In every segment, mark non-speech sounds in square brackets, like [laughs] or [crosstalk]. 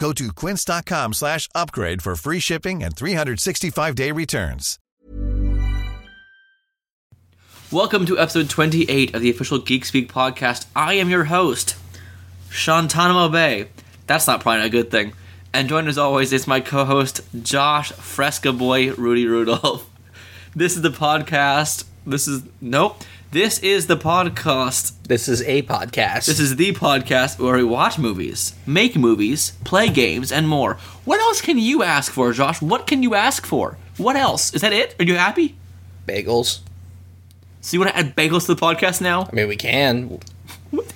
Go to quince.com slash upgrade for free shipping and 365-day returns. Welcome to episode 28 of the official Geek Speak podcast. I am your host, Shantanamo Bay. That's not probably a good thing. And joined as always is my co-host, Josh Fresca Boy Rudy Rudolph. [laughs] This is the podcast. This is nope. This is the podcast. This is a podcast. This is the podcast where we watch movies, make movies, play games, and more. What else can you ask for, Josh? What can you ask for? What else? Is that it? Are you happy? bagels. So you want to add bagels to the podcast now? I mean, we can.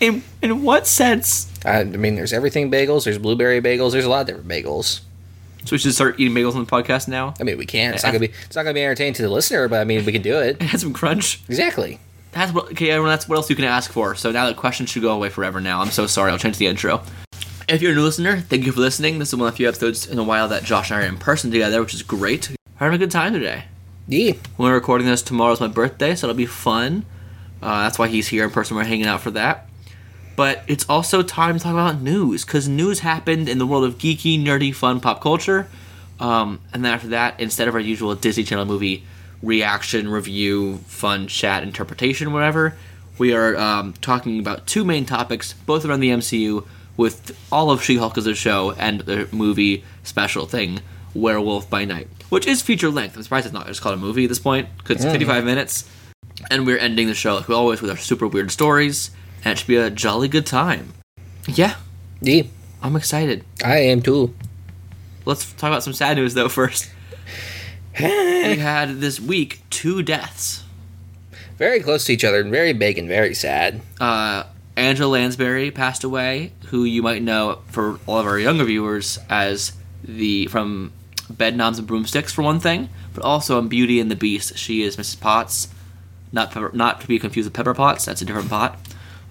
In, in what sense? I, mean, there's everything bagels. There's blueberry bagels. There's a lot of different bagels. So we should start eating bagels on the podcast now? I mean, we can. It's not gonna be. It's not gonna be entertaining to the listener, but I mean, we can do it. [laughs] Add some crunch. Exactly. That's what okay, everyone. That's what else you can ask for. So now the question should go away forever. Now I'm so sorry. I'll change the intro. If you're a new listener, thank you for listening. This is one of the few episodes in a while that Josh and I are in person together, which is great. We're having a good time today. Yeah. When we're recording this, tomorrow's my birthday, so it'll be fun. Uh, that's why he's here in person. We're hanging out for that. But it's also time to talk about news, because news happened in the world of geeky, nerdy, fun pop culture. Um, and then after that, instead of our usual Disney Channel movie reaction, review, fun chat, interpretation, whatever, we are um, talking about two main topics, both around the MCU, with all of She Hulk as a show and the movie special thing, Werewolf by Night, which is feature length. I'm surprised it's not just called a movie at this point, because it's 55 minutes. And we're ending the show, like we always, with our super weird stories, and it should be a jolly good time. Yeah, Yeah. I'm excited. I am too. Let's talk about some sad news though [laughs] first. We [laughs] had this week two deaths. Very close to each other and very big and very sad. Uh, Angela Lansbury passed away, who you might know for all of our younger viewers as the from Bed Knobs and Broomsticks for one thing, but also in Beauty and the Beast. She is Mrs. Potts, not Pepper, not to be confused with Pepper Potts. That's a different pot.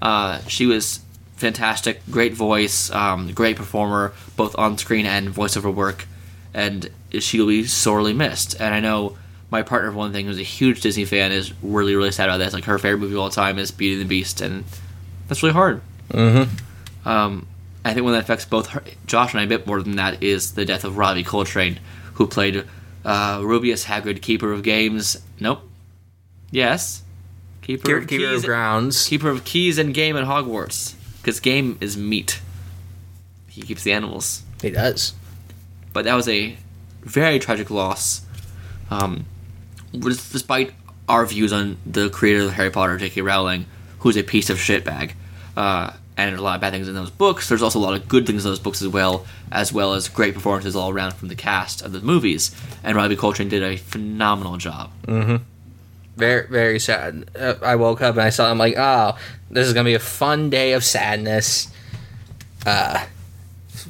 Uh, she was fantastic, great voice, um, great performer, both on screen and voiceover work, and she'll be sorely missed. And I know my partner, for one thing, who's a huge Disney fan, is really, really sad about this. Like her favorite movie of all time is Beauty and the Beast, and that's really hard. Mm-hmm. Um, I think one that affects both her, Josh and I a bit more than that is the death of Robbie Coltrane, who played uh, Rubeus Hagrid, Keeper of Games. Nope. Yes. Keeper, Keeper, of keeper Keys. of grounds. Keeper of keys and game at Hogwarts. Because game is meat. He keeps the animals. He does. But that was a very tragic loss. Um, despite our views on the creator of Harry Potter, J.K. Rowling, who's a piece of shit bag. Uh, and there's a lot of bad things in those books. There's also a lot of good things in those books as well, as well as great performances all around from the cast of the movies. And Robbie Coltrane did a phenomenal job. Mm-hmm. Very, very sad. Uh, I woke up and I saw. I'm like, oh, this is gonna be a fun day of sadness. Uh,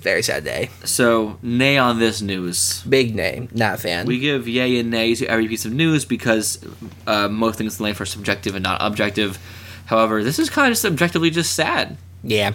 very sad day. So, nay on this news. Big name, not a fan. We give yay and nay to every piece of news because uh, most things in life are subjective and not objective. However, this is kind of subjectively just sad. yeah,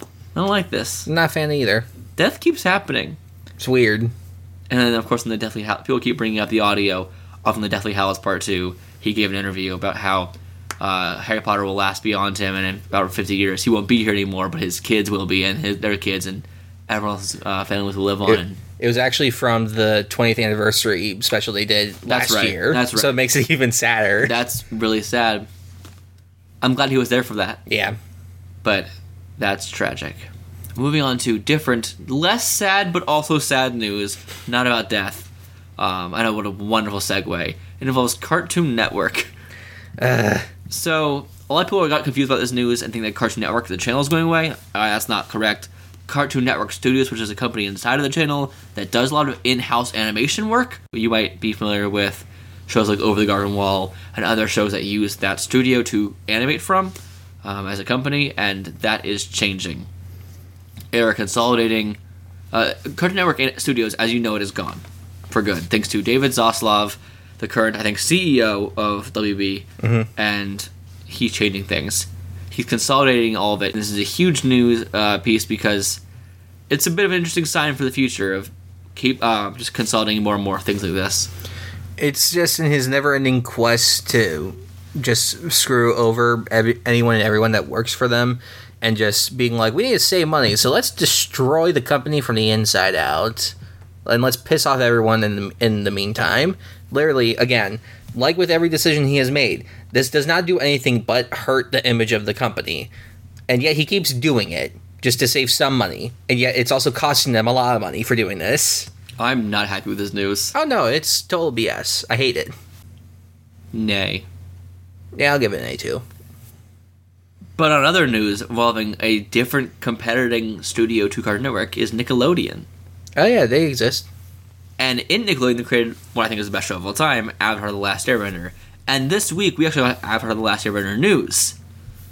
I don't like this. not a fan either. Death keeps happening. It's weird. And then, of course, in the Deathly Hallows, people keep bringing up the audio of the Deathly Hallows Part 2. He gave an interview about how uh, Harry Potter will last beyond him, and in about 50 years, he won't be here anymore, but his kids will be, and his, their kids, and everyone else's uh, families will live on. It, it was actually from the 20th anniversary special they did That's last right. year. That's right. So it makes it [laughs] even sadder. that's really sad. I'm glad he was there for that. yeah. but that's tragic. Moving on to different, less sad but also sad news, not about death. Um, I know what a wonderful segue. It involves Cartoon Network. So a lot of people got confused about this news and think that Cartoon Network, the channel, is going away. Uh, that's not correct. Cartoon Network Studios, which is a company inside of the channel that does a lot of in-house animation work. You might be familiar with shows like Over the Garden Wall and other shows that use that studio to animate from um, as a company, and that is changing. They are consolidating. Uh, Cartoon Network Studios, as you know, it is gone for good, thanks to David Zaslav, the current, I think, CEO of WB, and he's changing things. He's consolidating all of it. And this is a huge news uh, piece because it's a bit of an interesting sign for the future of keep uh, just consolidating more and more things like this. It's just in his never-ending quest to just screw over every, anyone and everyone that works for them, and just being like, "We need to save money, so let's destroy the company from the inside out, and let's piss off everyone in the in the meantime." Literally, again, like with every decision he has made, this does not do anything but hurt the image of the company, and yet he keeps doing it just to save some money, and yet it's also costing them a lot of money for doing this. I'm not happy with this news. Oh no, it's total BS. I hate it. Nay. Yeah, I'll give it an A too. But on other news involving a different competing studio to Cartoon Network is Nickelodeon. Oh yeah, they exist. And in Nickelodeon, they created what I think is the best show of all time, Avatar The Last Airbender. And this week, we actually have Avatar The Last Airbender news.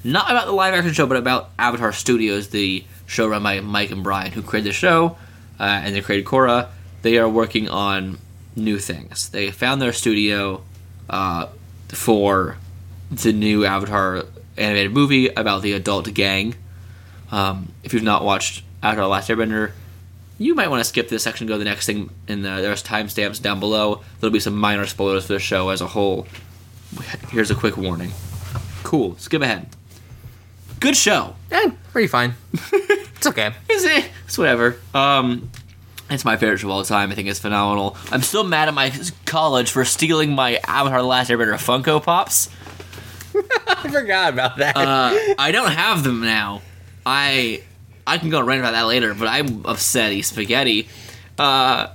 Not about the live action show, but about Avatar Studios, the show run by Mike and Brian, who created the show, uh, and they created Korra. They are working on new things. They found their studio uh, for the new Avatar animated movie about the adult gang. Um, if you've not watched Avatar: The Last Airbender, you might want to skip this section. Go to the next thing. In the there's timestamps down below. There'll be some minor spoilers for the show as a whole. Here's a quick warning. Cool. Skip ahead. Good show. Eh, pretty fine. [laughs] it's okay. Is it? It's whatever. Um, it's my favorite show of all time. I think it's phenomenal. I'm still mad at my college for stealing my Avatar: The Last Airbender Funko Pops. [laughs] I forgot about that. Uh, I don't have them now. I I can go and rant about that later, but I'm upset. He's spaghetti. Uh,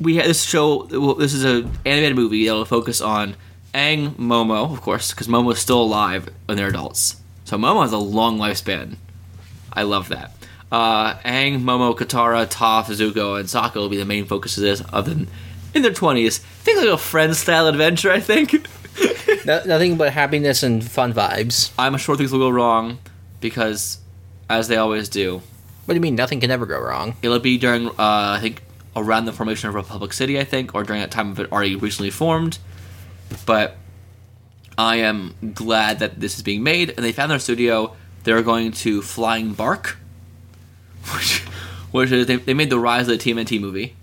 we had this show. well, This is an animated movie that will focus on Aang Momo, of course, because Momo is still alive when they're adults. So Momo has a long lifespan. I love that. Uh, Aang, Momo, Katara, Toph, Zuko, and Sokka will be the main focus of this. Other than in their twenties, think like a friend-style adventure. I think. [laughs] No- nothing but happiness and fun vibes. I'm sure things will go wrong because, as they always do, What do you mean? Nothing can ever go wrong. it'll be during uh, I think around the formation of Republic City, I think, or during that time of it already recently formed. But I am glad that this is being made, and they found their studio. They're going to Flying Bark, [laughs] which, which is they, they made the Rise of the TMNT movie,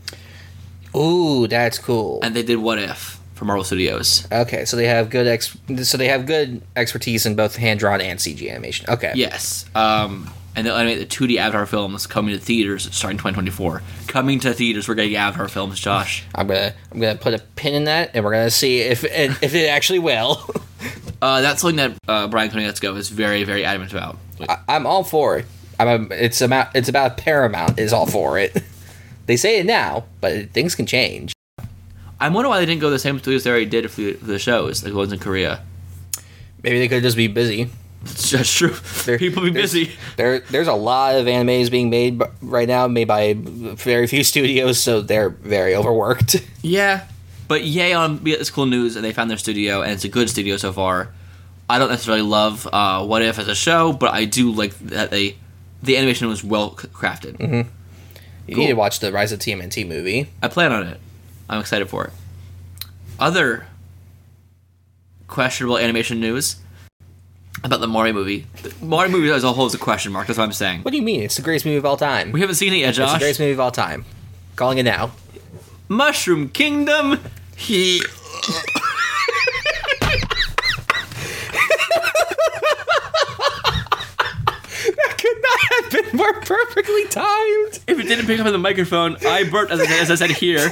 Ooh, that's cool. and they did What If for Marvel Studios. okay, so they have good ex- so they have good expertise in both hand drawn and CG animation. Okay. Yes, um, and they'll animate the 2D Avatar films coming to theaters starting 2024. Coming to theaters, we're getting Avatar films, Josh. I'm gonna I'm gonna put a pin in that, and we're gonna see if it, if it actually will. [laughs] Uh, that's something that uh, Brian Konietzko is very, very adamant about. I, I'm all for it. I'm a, it's about it's about Paramount is all for it. [laughs] they say it now, but things can change. I'm wondering why they didn't go the same studios they already did for the, for the shows, like the ones in Korea. Maybe they could just be busy. It's just true. There- People be there's- busy. There, there's a lot of animes being made b- right now, made by very few [laughs] studios, so they're very overworked. [laughs] Yeah, but yay on we got this cool news, and they found their studio, and it's a good studio so far. I don't necessarily love uh, What If as a show, but I do like that they the animation was well c- crafted. You need to watch the Rise of TMNT movie. I plan on it. I'm excited for it. Other questionable animation news about the Mario movie. The Mario movie as a whole is a question mark. That's what I'm saying. What do you mean? It's the greatest movie of all time. We haven't seen it yet, It's the Josh. greatest movie of all time. Calling it now. Mushroom Kingdom. He. that Could not have been more perfectly timed. If it didn't pick up on the microphone, I burped as I, as I said here.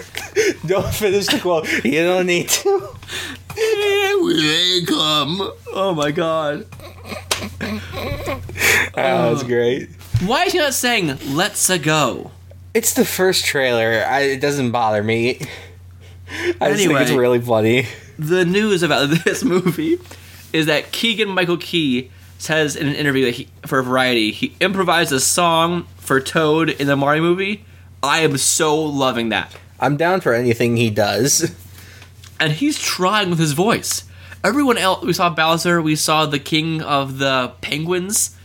Don't finish the quote. You don't need to. Welcome. Oh my god. [laughs] That was oh. great. Why is he not saying "Let's a go"? It's the first trailer. I, it doesn't bother me. I just think it's really funny. the news about [laughs] this movie is that Keegan Michael Key says in an interview that he, for Variety he improvised a song for Toad in the Mario movie. I am so loving that, I'm down for anything he does. and he's trying with his voice. Everyone else, we saw Bowser, we saw the King of the Penguins.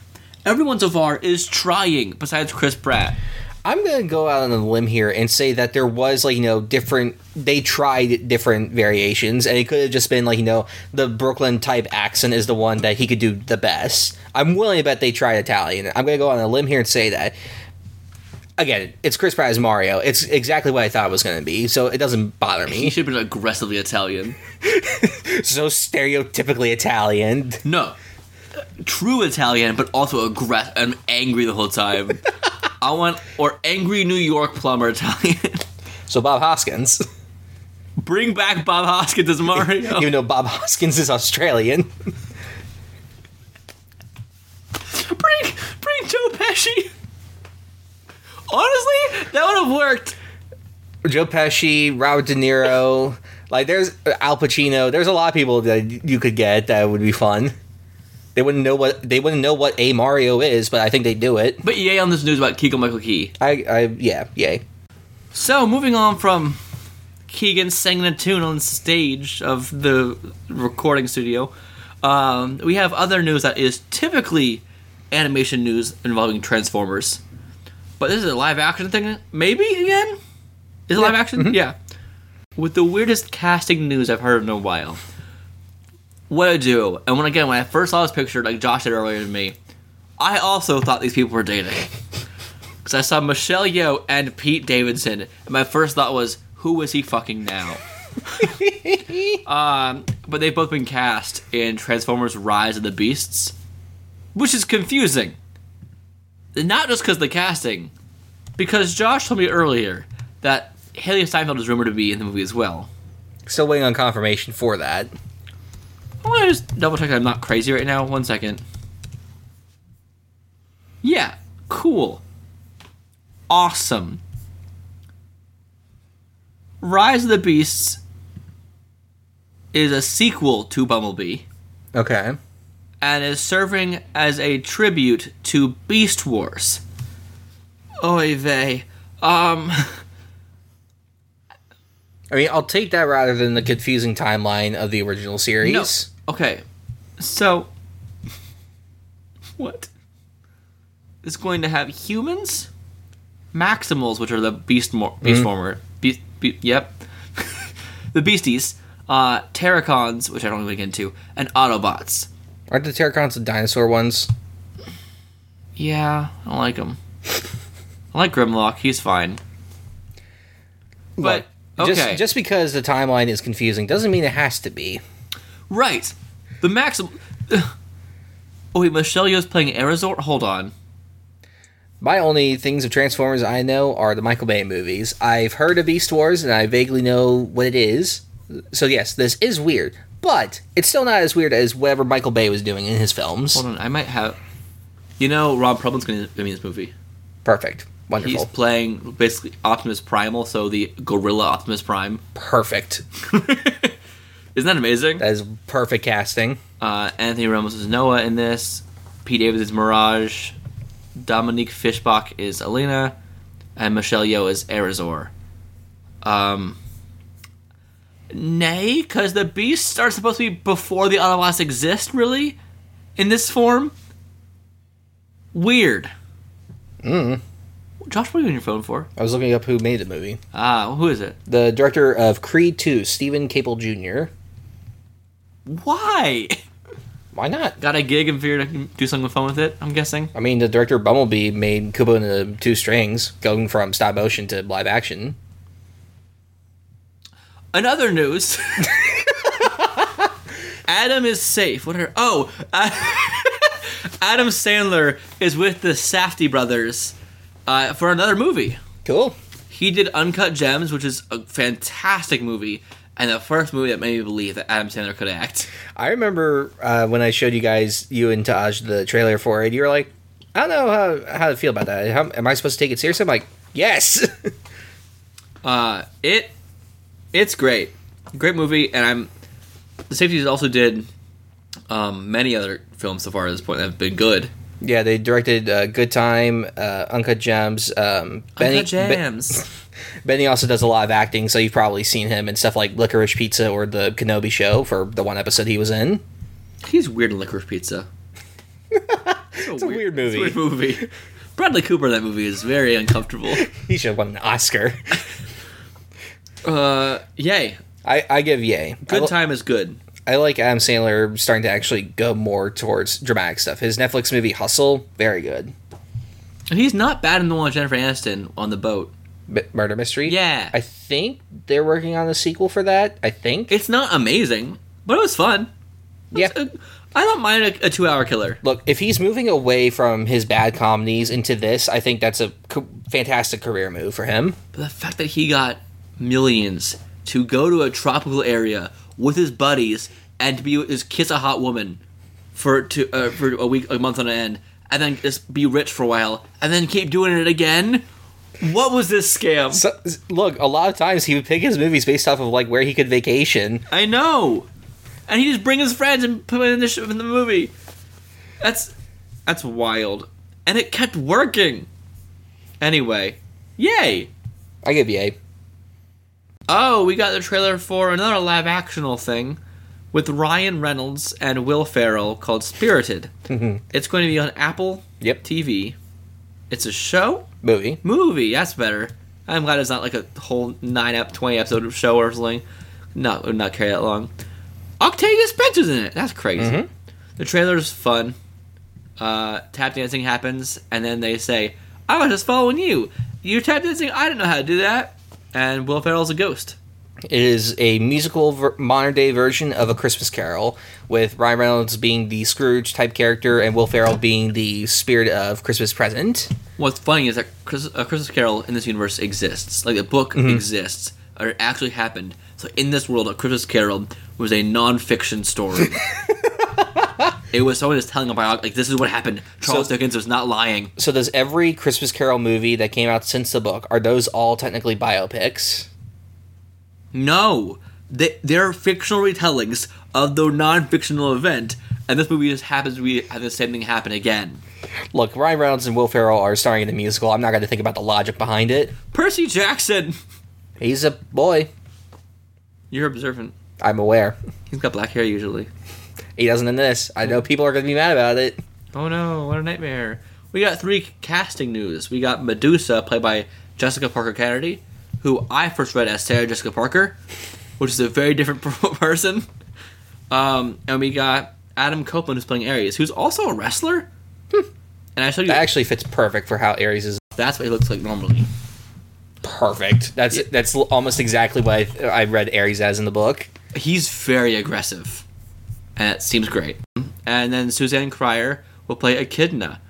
Everyone so far is trying, besides Chris Pratt. I'm gonna go out on a limb here and say that there was like you know different. They tried different variations, and it could have just been like you know the Brooklyn type accent is the one that he could do the best. I'm willing to bet they tried Italian. I'm gonna go on a limb here and say that. Again, it's Chris Pratt as Mario. It's exactly what I thought it was gonna be, so it doesn't bother me. He should have been aggressively Italian. [laughs] so stereotypically Italian. No, true Italian, but also aggressive and angry the whole time. [laughs] I want or angry New York plumber Italian. [laughs] So Bob Hoskins, Bring back Bob Hoskins as Mario. even though Bob Hoskins is Australian. bring bring Joe Pesci. Honestly, that would have worked. Joe Pesci, Robert De Niro, like there's Al Pacino. There's a lot of people that you could get that would be fun. They wouldn't know what they wouldn't know what a Mario is, but I think they do it. But yay on this news about Keegan Michael Key. I, I yeah, yay. So moving on from Keegan singing a tune on stage of the recording studio, um, we have other news that is typically animation news involving Transformers. But this is a live action thing, maybe again. Is it live action? Yeah. With the weirdest casting news I've heard in a while. What I do, and when again when I first saw this picture, like Josh did earlier to me, I also thought these people were dating. [laughs] Because I saw Michelle Yeoh and Pete Davidson, and my first thought was, who is he fucking now? [laughs] um, but they've both been cast in Transformers: Rise of the Beasts, which is confusing. Not just because of the casting, because Josh told me earlier that Hailee Steinfeld is rumored to be in the movie as well. Still waiting on confirmation for that. I want to just double check that I'm not crazy right now. One second. Yeah, cool. Awesome. Rise of the Beasts is a sequel to Bumblebee Okay. And is serving as a tribute to Beast Wars. Oy vey. Um, [laughs] I mean, I'll take that rather than the confusing timeline of the original series. No. Okay. So [laughs] what? Is going to have humans, Maximals, which are the beast mo- beast former beast, be- yep. [laughs] the beasties, uh Terrorcons, which I don't really get into, and Autobots. Aren't the Terrorcons the dinosaur ones? Yeah, I like them. I like Grimlock, he's fine. But okay. Just, just because the timeline is confusing doesn't mean it has to be. Right. The Maxim [sighs] Oh wait, Michelle Yeoh's playing Airazor? Hold on. My only things of Transformers I know are the Michael Bay movies. I've heard of Beast Wars and I vaguely know what it is. So yes, this is weird, but it's still not as weird as whatever Michael Bay was doing in his films. Hold on, I might have. You know, Ron Perlman's going to be in this movie. Perfect. Wonderful. He's playing basically Optimus Primal, so the gorilla Optimus Prime. Perfect. [laughs] [laughs] Isn't that amazing? That is perfect casting. Uh, Anthony Ramos is Noah in this. Pete Davis is Mirage. Dominique Fishback is Alina, and Michelle Yeoh is Airazor. Um, nay, because the beasts are supposed to be before the Autobots exist, really, in this form. Weird. Mm. Josh, what are you on your phone for? I was looking up who made the movie. Ah, who is it? The director of Creed 2, Stephen Caple Jr. Why? Why not? Got a gig and figured I can do something fun with it. I'm guessing. I mean, the director of Bumblebee made Kubo and the Two Strings, going from stop motion to live action. Another news. Adam is safe. What are oh? [laughs] Adam Sandler is with the Safdie brothers uh, for another movie. Cool. He did Uncut Gems, which is a fantastic movie, and the first movie that made me believe that Adam Sandler could act. I remember uh, when I showed you guys, you and Taj, the trailer for it, you were like, I don't know how, how to feel about that. How, am I supposed to take it seriously? I'm like, yes. [laughs] Uh, it It's great, great movie, and I'm the Safdies also did um, many other films so far at this point that have been good. Yeah, they directed uh, Good Time, uh, Uncut Gems. Um, Benny, Uncut Jams. Be- [laughs] Benny also does a lot of acting, so you've probably seen him in stuff like Licorice Pizza or The Kenobi Show for the one episode he was in. He's weird in Licorice Pizza. [laughs] it's a weird movie. It's a weird movie. Bradley Cooper in that movie is very uncomfortable. [laughs] He should have won an Oscar. Uh, yay. I, I give yay. Good li- time is good. I like Adam Sandler starting to actually go more towards dramatic stuff. His Netflix movie Hustle, very good. And he's not bad in the one with Jennifer Aniston on the boat. M- Murder Mystery. Yeah. I think they're working on a sequel for that. I think. It's not amazing, but it was fun. yeah. Uh, I don't mind a, a two-hour killer. Look, if he's moving away from his bad comedies into this, I think that's a co- fantastic career move for him. But the fact that he got millions to go to a tropical area with his buddies and to be just kiss a hot woman for to uh, for a week, a month on end, and then just be rich for a while, and then keep doing it again. What was this scam? So, look, a lot of times he would pick his movies based off of like where he could vacation. I know, and he just bring his friends and put them in the in the movie. That's that's wild, and it kept working. Anyway, yay! I give yay. Oh, we got the trailer for another live actional thing with Ryan Reynolds and Will Ferrell called Spirited. [laughs] It's going to be on Apple Yep. TV. It's a show? Movie. Movie, that's better. I'm glad it's not like a whole 9 up 20 episode of show or something. No, would not carry that long. Octavia Spencer's in it. That's crazy. The trailer's fun. Uh, tap dancing happens, and then they say, I was just following you. You're tap dancing? I didn't know how to do that. And Will Ferrell's a ghost. It is a musical ver- modern day version of A Christmas Carol, with Ryan Reynolds being the Scrooge type character and Will Ferrell being the spirit of Christmas present. What's funny is that Chris, uh, Christmas Carol in this universe exists. Like the book exists, or it actually happened. So in this world, a Christmas Carol was a non-fiction story. [laughs] it was someone just telling a biography. Like this is what happened. Charles So- Dickens was not lying. So, does every Christmas Carol movie that came out since the book are those all technically biopics? No, they, they're fictional retellings of the non-fictional event, and this movie just happens to be have the same thing happen again. Look, Ryan Reynolds and Will Ferrell are starring in the musical. I'm not going to think about the logic behind it. Percy Jackson, He's a boy. you're observant. I'm aware. He's got black hair usually. He doesn't in this. I know people are going to be mad about it. Oh no, what a nightmare. We got three casting news. We got Medusa, played by Jessica Parker Kennedy, who I first read as Sarah Jessica Parker, which is a very different [laughs] person. Um, and we got Adam Copeland, who's playing Ares, who's also a wrestler. And I showed you That actually fits perfect for how Ares is that's what he looks like normally. perfect. That's that's almost exactly what I, I read Ares as in the book. He's very aggressive, and it seems great. And then Suzanne Cryer will play Echidna.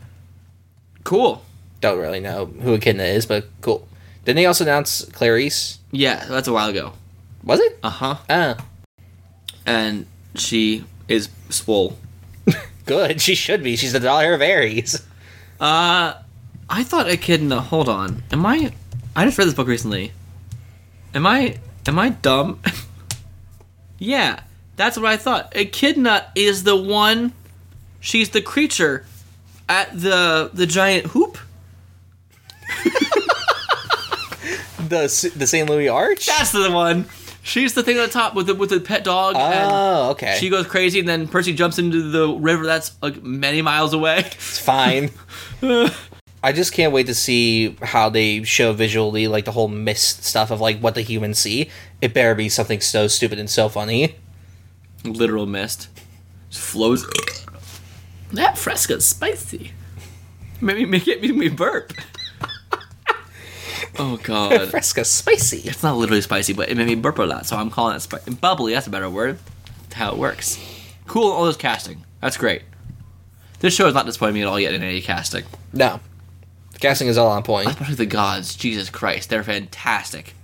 Cool. Don't really know who Echidna is, but cool. Didn't they also announce Clarisse? Yeah, that's a while ago. Was it? Uh huh. Ah, And she is swole. [laughs] good. She should be. She's the daughter of Ares. Uh, I thought Echidna. Hold on. Am I? I just read this book recently. Am I? Am I dumb? [laughs] yeah, that's what I thought. Echidna is the one. She's the creature at the the giant hoop. [laughs] The the St. Louis Arch. That's the one. She's the thing on the top with the with the pet dog. and Oh, okay. She goes crazy, and then Percy jumps into the river that's like many miles away. It's fine. [laughs] I just can't wait to see how they show visually like the whole mist stuff of like what the humans see. It better be something so stupid and so funny. Literal mist. Just flows. That fresca's spicy. Maybe make it make me burp. oh god. Fresca spicy. It's not literally spicy, but it made me burp a lot, so I'm calling it spicy. Bubbly, that's a better word. That's how it works. Cool, all this casting. That's great. This show is not disappointing me at all yet in any casting. No, the casting is all on point. Especially the gods. Jesus Christ. They're fantastic.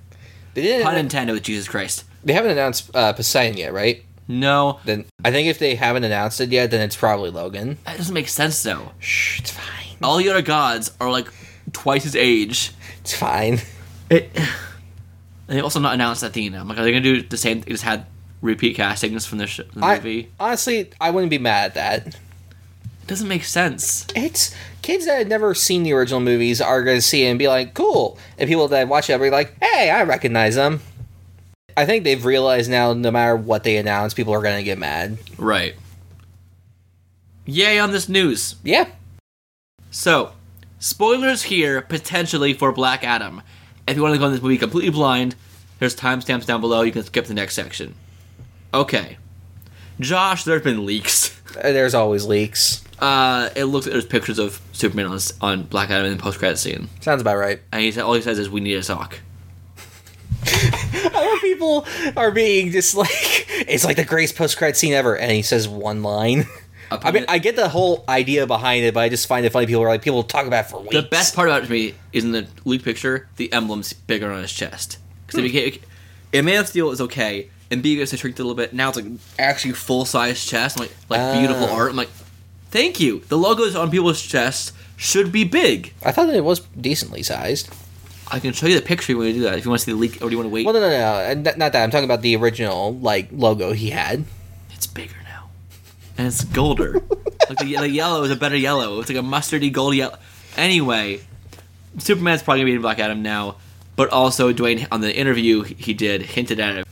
They didn't. Pun intended with Jesus Christ. They haven't announced uh, Poseidon yet, right? No, Then I think if they haven't announced it yet, then it's probably Logan. that doesn't make sense though. Shh, it's fine. All the other gods are like twice his age. It's fine. It. And [sighs] they also not announced Athena. I'm like, are they gonna do the same? They just had repeat castings from the, sh- the I, movie. honestly, I wouldn't be mad at that. It doesn't make sense. It's kids that had never seen the original movies are going to see it and be like, "Cool," and people that watch it are like, "Hey, I recognize them." I think they've realized now, no matter what they announce, people are going to get mad. Right. Yay on this news. Yeah, So, spoilers here potentially for Black Adam. If you want to go in this movie completely blind, there's timestamps down below. You can skip the next section. Okay. Josh, there's been leaks. Uh, there's always leaks. Uh, it looks like there's pictures of Superman on, on Black Adam in the post credit scene, Sounds about right. and he said all he says is, "We need a sock." [laughs] Other people are being just like, it's like the greatest post credit scene ever, and he says one line. I mean, I get the whole idea behind it, but I just find it funny. People are like, people talk about it for weeks. The best part about it to me is in the leak picture, the emblem's bigger on his chest. Because Hmm. became, in Man of Steel is okay, and B gets shrink a little bit. Now it's like actually full size chest, I'm like like beautiful Ah. art. I'm like, thank you. The logos on people's chests should be big. I thought that it was decently sized. I can show you the picture when you do that if you want to see the leak, or do you want to wait? Well, no, no, no, uh, and th- not that. I'm talking about the original like logo he had. It's bigger now, and it's golder. [laughs] like the, the yellow is a better yellow. It's like a mustardy gold yellow. Anyway, Superman's probably gonna be in Black Adam now, but also Dwayne on the interview he did hinted at it.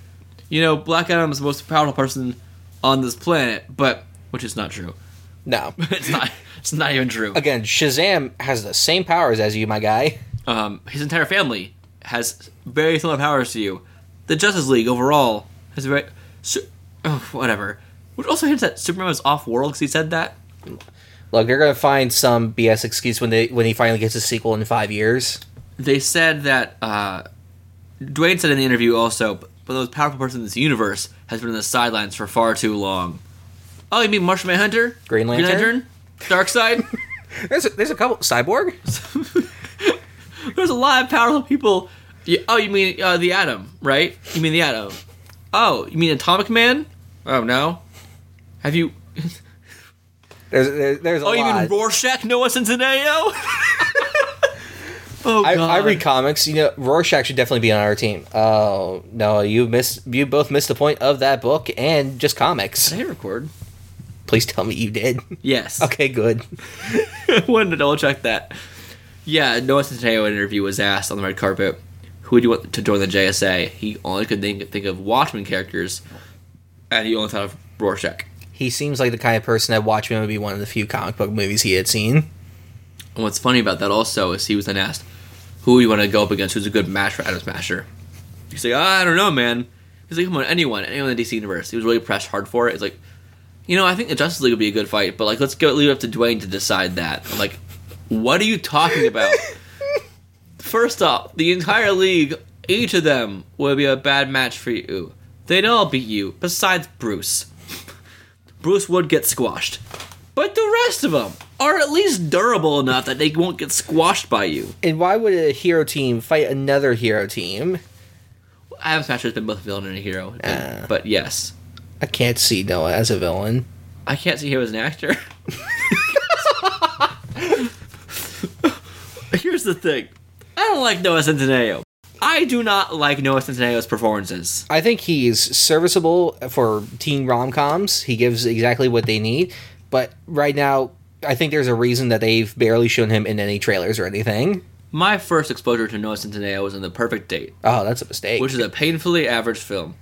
You know, Black Adam is the most powerful person on this planet, but which is not true. No, [laughs] It's not. It's not even true. again, Shazam has the same powers as you, my guy. Um, his entire family has very similar powers to you. The Justice League overall has very. Su- oh, whatever. Which also hints that Superman was off world because he said that. Look, they're gonna find some BS excuse when they when he finally gets a sequel in five years. they said that uh, Dwayne said in the interview also, but the most powerful person in this universe has been on the sidelines for far too long. Oh, you mean Martian Manhunter? Green Lantern? Darkseid? [laughs] There's a, there's a couple cyborg. [laughs] [laughs] There's a lot of powerful people. Oh, you mean uh, the Atom, right? You mean the Atom? Oh, you mean Atomic Man? Oh no. Have you? [laughs] There's there's, there's a Oh, you lot. mean Rorschach, Noah Centineo? [laughs] oh I, god. I read comics. You know, Rorschach should definitely be on our team. Oh no, you missed. You both missed the point of that book and just comics. Did I record? Please tell me you did. Yes. okay, good. wanted to double check that. Yeah, Noah Centineo in an interview was asked on the red carpet, "Who would you want to join the JSA?" He only could think think of Watchmen characters, and he only thought of Rorschach. He seems like the kind of person that Watchmen would be one of the few comic book movies he had seen. And what's funny about that also is he was then asked, "Who would you want to go up against? Who's a good match for Atom Smasher?" He's like, "I don't know, man." He's like, "Come on, anyone, anyone in the DC universe." He was really pressed hard for it. It's like, you know, I think the Justice League would be a good fight, but like, let's go leave it up to Dwayne to decide that. I'm like, what are you talking about? [laughs] First off, the entire league, each of them would be a bad match for you. They'd all beat you, besides Bruce. Bruce would get squashed. But the rest of them are at least durable enough that they won't get squashed by you. And why would a hero team fight another hero team? I Atom Smasher has been both a villain and a hero, but, ah. but yes. I can't see Noah as a villain. I can't see him as an actor. [laughs] [laughs] Here's the thing. I don't like Noah Centineo. I do not like Noah Centineo's performances. I think he's serviceable for teen rom coms. He gives exactly what they need. But right now, I think there's a reason that they've barely shown him in any trailers or anything. My first exposure to Noah Centineo was in The Perfect Date, Oh, that's a mistake. which is a painfully average film.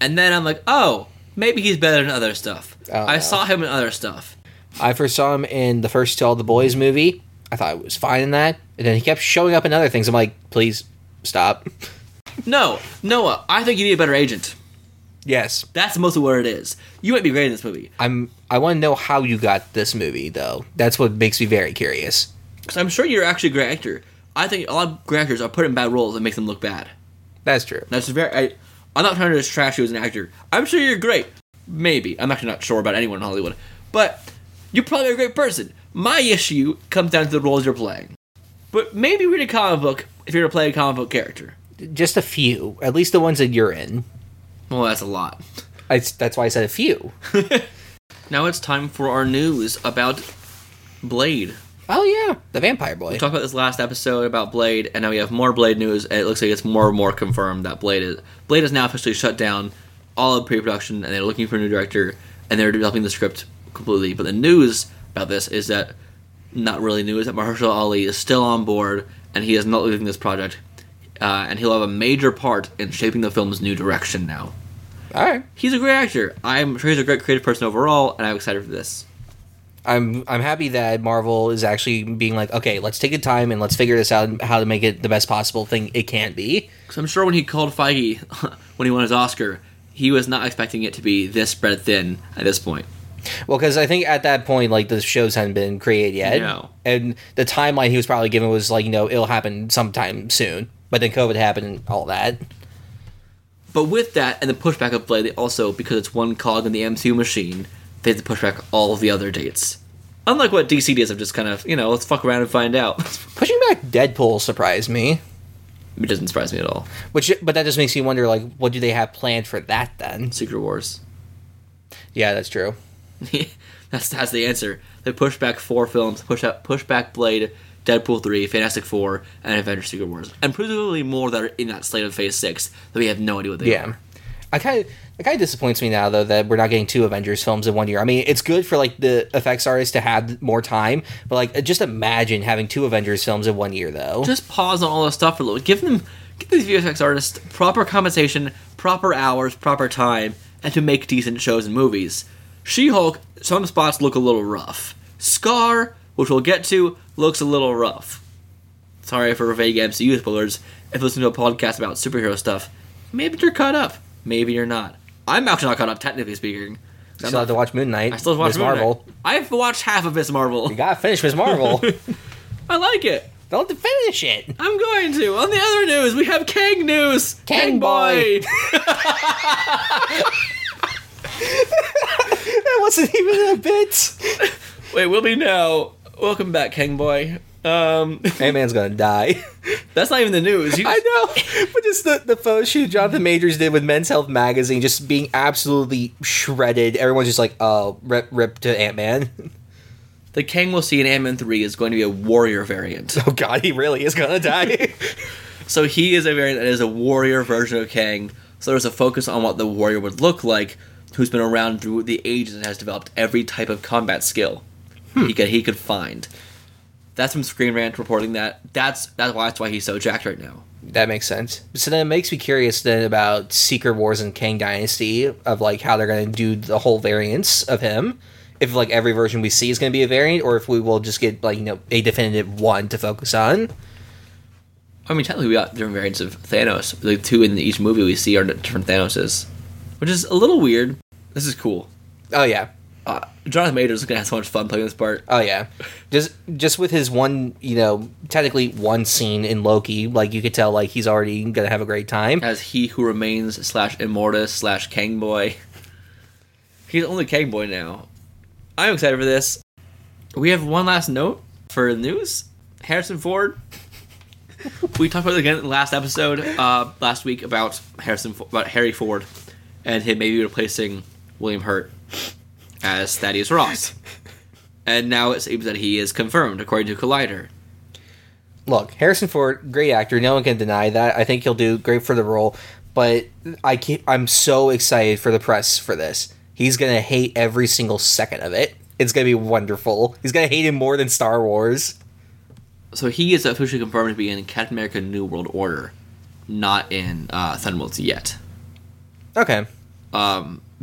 And then I'm like, oh, maybe he's better than other stuff. Oh, I no. saw him in other stuff. I first saw him in the first To All the Boys movie. I thought it was fine in that. And then he kept showing up in other things. I'm like, please stop. [laughs] No, Noah, I think you need a better agent. yes. That's mostly what it is. You might be great in this movie. I'm I want to know how you got this movie though. That's what makes me very curious. Because I'm sure you're actually a great actor. I think a lot of great actors are put in bad roles and make them look bad. That's true. That's very. I, I'm not trying to just trash you as an actor. I'm sure you're great. Maybe. I'm actually not sure about anyone in Hollywood. But you're probably a great person. My issue comes down to the roles you're playing. But maybe read a comic book if you're to play a comic book character. Just a few, at least the ones that you're in. Well, that's a lot. I, that's why I said a few. [laughs] Now it's time for our news about Blade. Oh yeah, the Vampire Boy. We talked about this last episode about Blade, and now we have more Blade news. And it looks like it's more and more confirmed that Blade is Blade is now officially shut down all of pre-production, and they're looking for a new director, and they're developing the script completely. But the news about this is that not really news that Mahershala Ali is still on board, and he is not leaving this project, uh, and he'll have a major part in shaping the film's new direction now. All right. He's a great actor. I'm sure he's a great creative person overall, and I'm excited for this. I'm I'm happy that Marvel is actually being like, okay, let's take the time and let's figure this out and how to make it the best possible thing it can be. Because I'm sure when he called Feige [laughs] when he won his Oscar, he was not expecting it to be this spread thin at this point. Well, because I think at that point, like the shows hadn't been created yet, No. and the timeline he was probably given was like, you know, it'll happen sometime soon. But then COVID happened and all that. But with that and the pushback of Blade, they also, because it's one cog in the MCU machine, they have to push back all of the other dates. Unlike what DC does of just kind of, you know, let's fuck around and find out. [laughs] Pushing back Deadpool surprised me. it doesn't surprise me at all. Which, but that just makes me wonder, like, what do they have planned for that then? Secret Wars. Yeah, that's true. [laughs] that's that's the answer. They push back four films, push out, push back Blade, Deadpool three, Fantastic Four, and Avengers: Secret Wars, and presumably more that are in that slate of Phase six that we have no idea what they Yeah. are. I kind of it kind of disappoints me now though that we're not getting two Avengers films in one year. I mean, it's good for like the effects artists to have more time, but like just imagine having two Avengers films in one year though. Just pause on all this stuff for a little. Give them, give these VFX artists proper compensation, proper hours, proper time, and to make decent shows and movies. She-Hulk, some spots look a little rough. Scar, which we'll get to, looks a little rough. Sorry for vague MCU spoilers. If you listen to a podcast about superhero stuff, maybe you're caught up. Maybe you're not. I'm actually not caught up, technically speaking. You still have to watch Moon Knight. I still have to watch Moon Knight. Marvel. I've watched half of Miss Marvel. You gotta finish Miss Marvel. [laughs] I like it. Don't finish it. I'm going to. On the other news, we have Kang news. Kang boy. [laughs] [laughs] That wasn't even a bit. Wait, we'll be now. Welcome back, Kang boy. Um, [laughs] Ant Man's gonna die. that's not even the news. You I know, but just the the photo shoot Jonathan Majors did with Men's Health magazine, just being absolutely shredded. Everyone's just like, "Oh, rip, rip to Ant Man." The Kang we'll see in Ant-Man 3 is going to be a warrior variant. [laughs] Oh God, he really is gonna die. So he is a variant that is a warrior version of Kang. So there's a focus on what the warrior would look like, who's been around through the ages and has developed every type of combat skill he hmm. could he could find. That's from Screen Rant reporting that. That's that's why that's why he's so jacked right now. that makes sense. So then it makes me curious then about Secret Wars and Kang Dynasty of like how they're gonna do the whole variants of him. If like every version we see is gonna be a variant, or if we will just get like you know a definitive one to focus on. I mean, technically, we got different variants of Thanos. The two in each movie we see are different Thanoses, which is a little weird. This is cool. Oh yeah, Uh, Jonathan Majors is gonna have so much fun playing this part. Oh yeah, just just with his one, you know, technically one scene in Loki, like you could tell, like he's already gonna have a great time. As he who remains slash Immortus slash Kang Boy. [laughs] He's only Kang Boy now. I'm excited for this. We have one last note for the news. Harrison Ford. [laughs] we talked about it again in the last episode uh, last week about Harrison about Harry Ford and him maybe replacing William Hurt as Thaddeus Ross. And now it seems that he is confirmed according to Collider. Look, Harrison Ford, great actor, no one can deny that. I think he'll do great for the role, but I keep, I'm so excited for the press for this. He's gonna hate every single second of it. It's gonna be wonderful. He's gonna hate him more than Star Wars. So he is officially confirmed to be in Captain America: New World Order, not in uh, Thunderbolts yet. Okay. Um,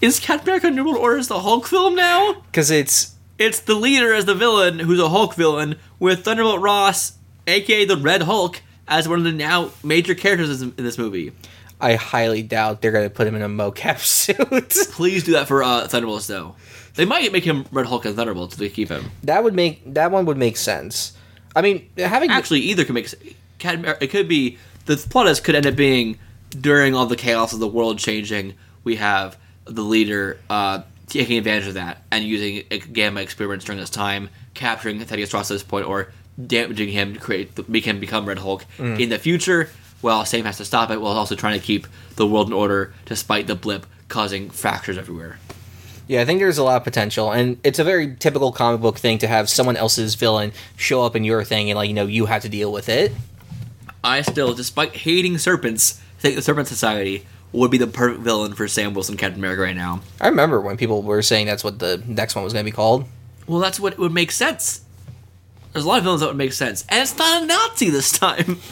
Is Captain America New World Order the Hulk film now? Because it's It's the leader as the villain, who's a Hulk villain, with Thunderbolt Ross, aka the Red Hulk, as one of the now major characters in this movie. I highly doubt they're gonna put him in a mocap [laughs] suit. Please do that for uh, Thunderbolts, though. They might make him Red Hulk and Thunderbolts if they keep him. that would make that one would make sense. I mean, having Actually, either could make It could be the plot is could end up being during all the chaos of the world changing. We have the leader uh, taking advantage of that and using gamma experiments during this time, capturing Thaddeus Ross at this point, or damaging him to create make him become Red Hulk in the future. Well, Sam has to stop it while also trying to keep the world in order despite the blip causing fractures everywhere. Yeah, I think there's a lot of potential, and it's a very typical comic book thing to have someone else's villain show up in your thing, and like you know you have to deal with it. I still, despite hating serpents, think the Serpent Society would be the perfect villain for Sam Wilson Captain America right now. I remember when people were saying that's what the next one was going to be called. Well, that's what would make sense. There's a lot of villains that would make sense, and it's not a Nazi this time. [laughs]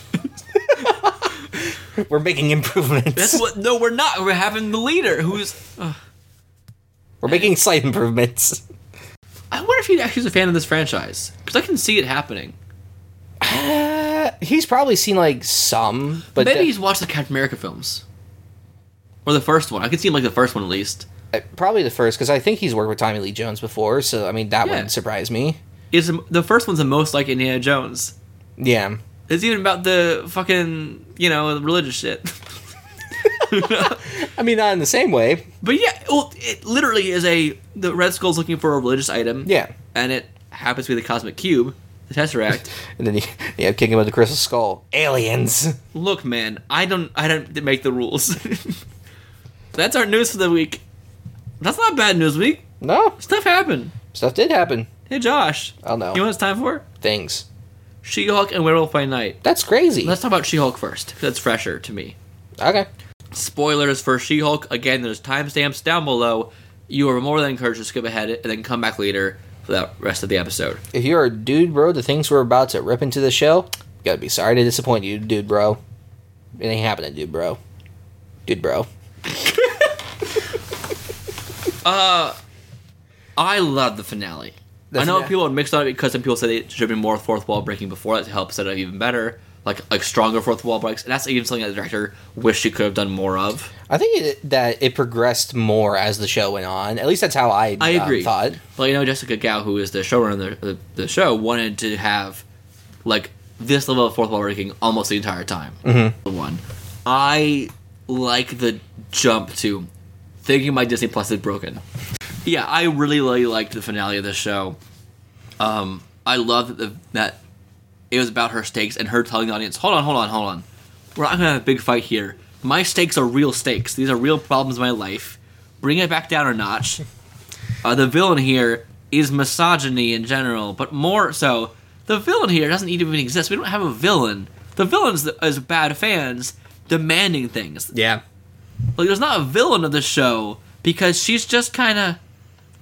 We're making improvements. That's what. No, we're not. We're having the leader who's. Uh, We're making slight improvements. I wonder if he actually is a fan of this franchise because I can see it happening. He's probably seen like some, but Maybe de- he's watched the Captain America films, or the first one. I could see him like the first one at least. uh, probably the first because I think he's worked with Tommy Lee Jones before, so I mean that Yeah. wouldn't surprise me. Is the first one's the most like Indiana Jones. Yeah, It's even about the fucking you know religious shit. [laughs] I mean not in the same way. But yeah, well, it literally is a the Red Skull's looking for a religious item. Yeah. and it happens to be the cosmic cube, the Tesseract. [laughs] And then you, you have kicking with the crystal skull. Aliens. Look, man, I don't, I don't make the rules. [laughs] That's our news for the week. That's not bad news week. No, Stuff happened. stuff did happen. Hey, Josh. Oh no, You know what it's time for? things. She-Hulk and Werewolf by Night. That's crazy. Let's talk about She-Hulk first. that's fresher to me. okay. Spoilers for She-Hulk. Again, there's timestamps down below. You are more than encouraged to skip ahead and then come back later for the rest of the episode. If you're a dude, bro, the things we're about to rip into the show, gotta be sorry to disappoint you, dude, bro. It ain't happening, dude, bro. Dude, bro. [laughs] I love the finale. The I know fina- people are mixed on it because some people say it should have been more fourth wall breaking before that to help set it up even better, like like stronger fourth wall breaks. And that's even something that the director wished she could have done more of. I think it, that it progressed more as the show went on. At least that's how I, I um, agree. thought. But you know, Jessica Gao, who is the showrunner of the, the, the show, wanted to have like this level of fourth wall breaking almost the entire time. Mm-hmm. One I like the jump to thinking my Disney Plus is broken. Yeah, I really, really liked the finale of the show. Um, I love that that it was about her stakes and her telling the audience, "Hold on, hold on, hold on. We're not gonna have a big fight here. My stakes are real stakes. These are real problems in my life. Bring it back down a notch." Uh, the villain here is misogyny in general, but more so, the villain here doesn't even exist. We don't have a villain. The villain's is bad fans demanding things. Yeah. Like, there's not a villain of the show because she's just kind of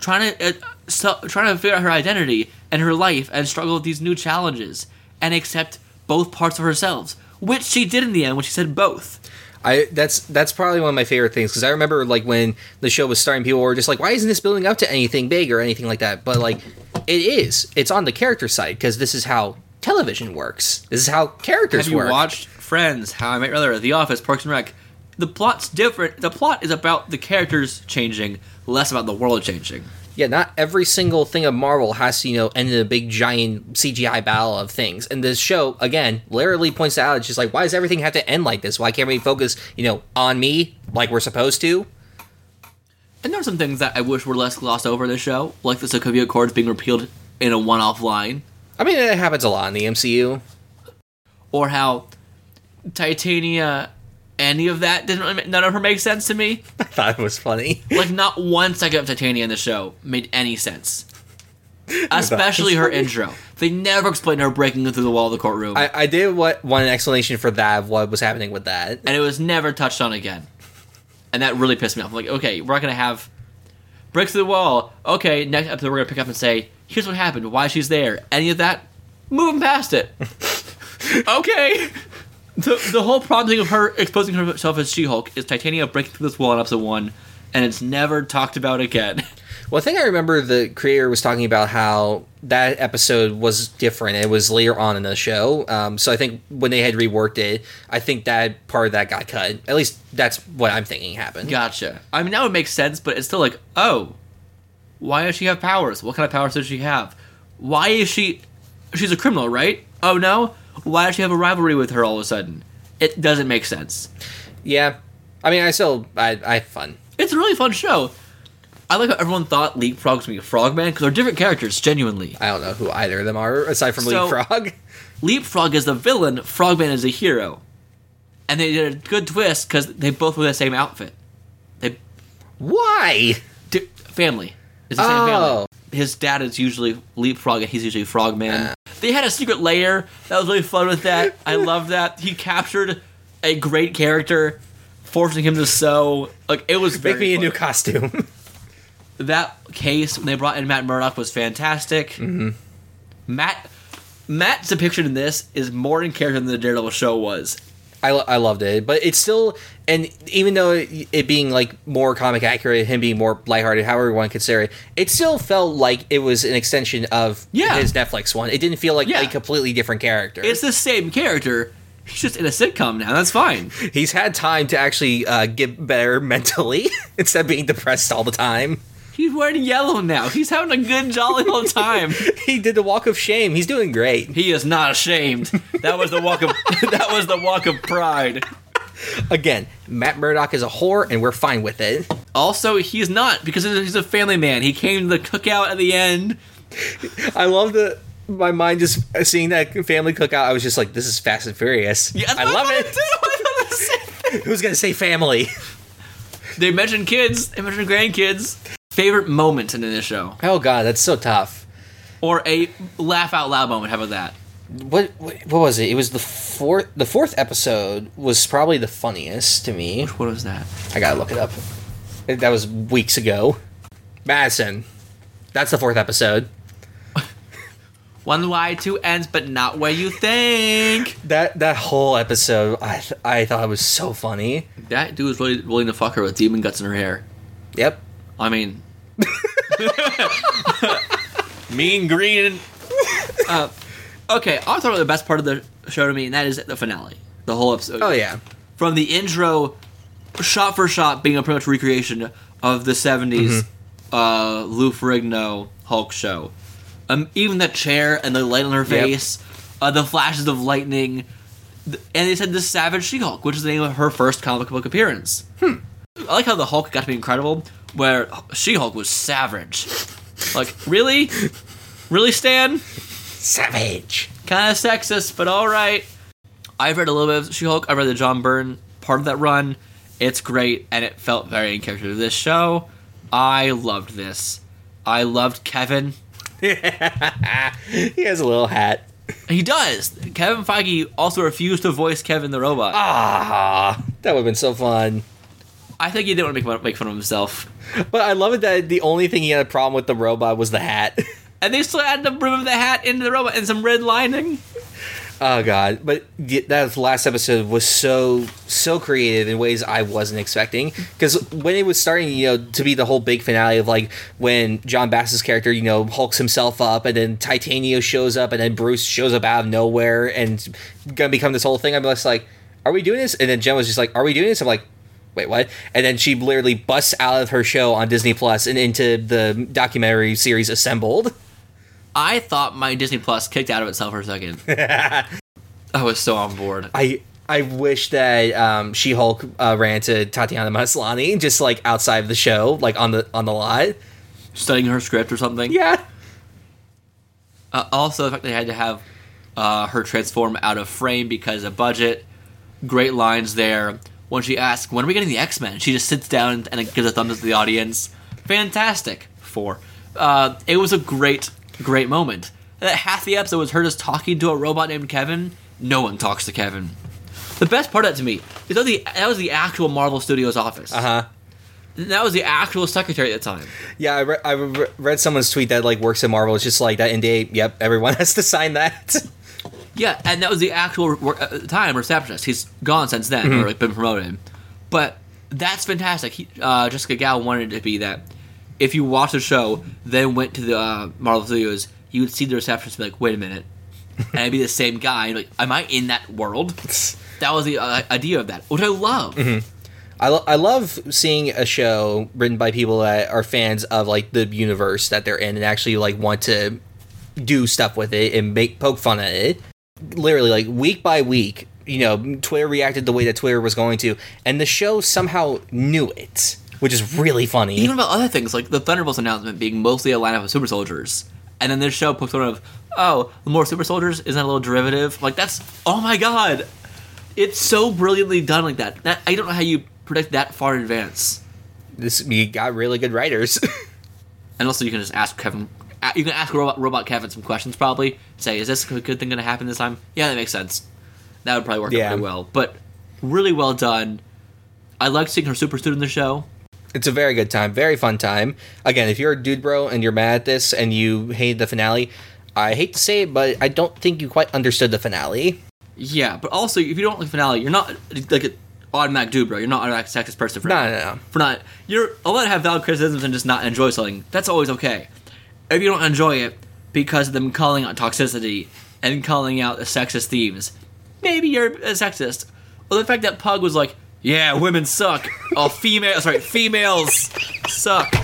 trying to uh, so, trying to figure out her identity and her life and struggle with these new challenges and accept both parts of herself, which she did in the end when she said both. I that's that's probably one of my favorite things because I remember like when the show was starting, people were just like, "Why isn't this building up to anything big or anything like that?" But like, it is. It's on the character side because this is how television works. This is how characters Have you work. watched Friends, How I Met Your Mother, The Office, Parks and Rec? The plot's different. The plot is about the characters changing, less about the world changing. Yeah, not every single thing of Marvel has to, you know, end in a big giant CGI battle of things. And this show, again, literally points out, it's just like, why does everything have to end like this? Why can't we focus, you know, on me like we're supposed to? And there are some things that I wish were less glossed over in the show, like the Sokovia Accords being repealed in a one-off line, I mean, it happens a lot in the MCU. or how Titania, any of that didn't. None of her make sense to me. [laughs] I thought it was funny. Like not one second of Titania in the show made any sense. [laughs] Especially her intro. They never explained her breaking through the wall of the courtroom. I, I did what one explanation for that of what was happening with that. and it was never touched on again. And that really pissed me off. I'm like, okay, we're not gonna have breaks through the wall. Okay, next episode we're gonna pick up and say, here's what happened, why she's there. Any of that, moving past it. [laughs] okay. The the whole problem thing of her exposing herself as She-Hulk is Titania breaking through this wall in episode one, and it's never talked about again. [laughs] Well, I think I remember the creator was talking about how that episode was different. It was later on in the show. Um, so I think when they had reworked it, I think that part of that got cut. At least that's what I'm thinking happened. Gotcha. I mean, that would make sense, but it's still like, oh, why does she have powers? What kind of powers does she have? Why is she? She's a criminal, right? Oh no, why does she have a rivalry with her all of a sudden? It doesn't make sense. Yeah. I mean, I still, I, I have fun. It's a really fun show. I like how everyone thought Leapfrog was gonna be a Frogman because they're different characters, genuinely. I don't know who either of them are, aside from So- Leapfrog. Leapfrog is the villain, Frogman is a hero, and they did a good twist because they both wear the same outfit. They Why? Family. It's the same Oh. family. His dad is usually Leapfrog and he's usually Frogman. they had a secret layer. That was really fun with that. I [laughs] love that. He captured a great character, forcing him to sew. Like it was very Make me a fun. new costume. [laughs] that case when they brought in Matt Murdock was fantastic. Mm-hmm. Matt Matt's depiction in this is more in character than the Daredevil show was. I, I loved it, but it's still, and even though it, it being like more comic accurate, him being more lighthearted, however you want to consider it, it still felt like it was an extension of Yeah. his Netflix one. It didn't feel like Yeah. a completely different character. It's the same character. He's just in a sitcom now. That's fine. He's had time to actually uh, get better [laughs] mentally instead of being depressed all the time. He's wearing yellow now. He's having a good jolly old [laughs] time. He did the walk of shame. He's doing great. He is not ashamed. That was the walk of [laughs] that was the walk of pride. Again, Matt Murdock is a whore, and we're fine with it. Also, he's not because he's a family man. He came to the cookout at the end. I love the. My mind just uh, seeing that family cookout. I was just like, "This is Fast and Furious." Yeah, I love it. I thought the same thing. [laughs] Who's gonna say family? They mentioned kids. They mentioned grandkids. Favorite moment in this show, Oh god, that's so tough. or a laugh out loud moment. How about that? What what what was it? It was the fourth. The fourth episode was probably the funniest to me. What was that? I gotta look it up. That was weeks ago. Madison. That's the fourth episode. [laughs] One Y, two ends, but not where you think. That that whole episode, I th- I thought it was so funny. That dude was really willing to fuck her with demon guts in her hair. Yep. I mean, mean green. Uh, okay, I'll talk about the best part of the show to me, and that is the finale. The whole episode. Oh yeah. From the intro, shot for shot, being a pretty much recreation of the 70s uh, Lou Ferrigno Hulk show. Um, even the chair and the light on her face, uh, the flashes of lightning, th- and they said the Savage She-Hulk, which is the name of her first comic book appearance. Hmm. I like how the Hulk got to be incredible, where She-Hulk was savage. Like, really? Really, Stan? Savage. Kind of sexist, but all right. I've read a little bit of She-Hulk. I read the John Byrne part of that run. It's great, and it felt very in character to this show. I loved this. I loved Kevin. [laughs] He has a little hat. He does. Kevin Feige also refused to voice Kevin the robot. Ah, that would have been so fun. I think he didn't want to make fun, make fun of himself. But I love it that the only thing he had a problem with the robot was the hat. [laughs] And they still had the brim of the hat into the robot and some red lining. Oh god, but that last episode was so so creative in ways I wasn't expecting. Because when it was starting, you know, to be the whole big finale of like when Jon Bass's character, you know, hulks himself up, and then Titania shows up, and then Bruce shows up out of nowhere and gonna become this whole thing. I'm just like, are we doing this? And then Jen was just like, are we doing this? I'm like. Wait, what? And then she literally busts out of her show on Disney Plus and into the documentary series Assembled. I thought my Disney Plus kicked out of itself for a second. [laughs] I was so on board. I I wish that um, She Hulk uh, ran to Tatiana Maslany just like outside of the show, like on the on the lot. Studying her script or something. Yeah. Uh, also, the fact they had to have uh, her transform out of frame because of budget. Great lines there. When she asks, "When are we getting the X Men?" She just sits down and gives a thumbs up to the audience. Fantastic. Four. Uh, it was a great, great moment. That half the episode was her just talking to a robot named Kevin. No one talks to Kevin. The best part of that to me is that, the, that was the actual Marvel Studios office. Uh huh. That was the actual secretary at the time. Yeah, I, re- I re- read someone's tweet that like works at Marvel. It's just like that NDA. Yep, everyone [laughs] has to sign that. [laughs] Yeah, and that was the actual work at time receptionist. He's gone since then, Mhm. or like been promoted. But that's fantastic. He, uh, Jessica Gao wanted it to be that if you watch the show, then went to the uh, Marvel Studios, you would see the receptionist and be like, "Wait a minute," and it'd be the same guy. And like, am I in that world? [laughs] That was the uh, idea of that, which I love. Mhm. I, lo- I love seeing a show written by people that are fans of like the universe that they're in and actually like want to do stuff with it and make poke fun at it. Literally, like week by week, you know, Twitter reacted the way that Twitter was going to, and the show somehow knew it, which is really funny. Even about other things like the Thunderbolts announcement being mostly a lineup of super soldiers, and then this show pokes fun of, oh, more super soldiers isn't that a little derivative? Like that's oh my god, it's so brilliantly done like that. That I don't know how you predict that far in advance. This you got really good writers. [laughs] and also, you can just ask Kevin. A- You can ask Robot, Robot Kevin some questions. Probably say, "Is this a good thing going to happen this time?" Yeah, that makes sense. That would probably work Yeah. out pretty well. But really well done. I like seeing her super suit in the show. It's a very good time, very fun time. Again, if you're a dude bro and you're mad at this and you hate the finale, I hate to say it, but I don't think you quite understood the finale. Yeah, but also if you don't like the finale, you're not like an automatic dude, bro. You're not an automatic sexist person for No, no, no. for not. You're allowed to have valid criticisms and just not enjoy something. That's always okay. If you don't enjoy it because of them calling out toxicity and calling out the sexist themes, maybe you're a sexist. Well, the fact that Pug was like, "Yeah, women suck. oh, female, sorry, females suck." [laughs]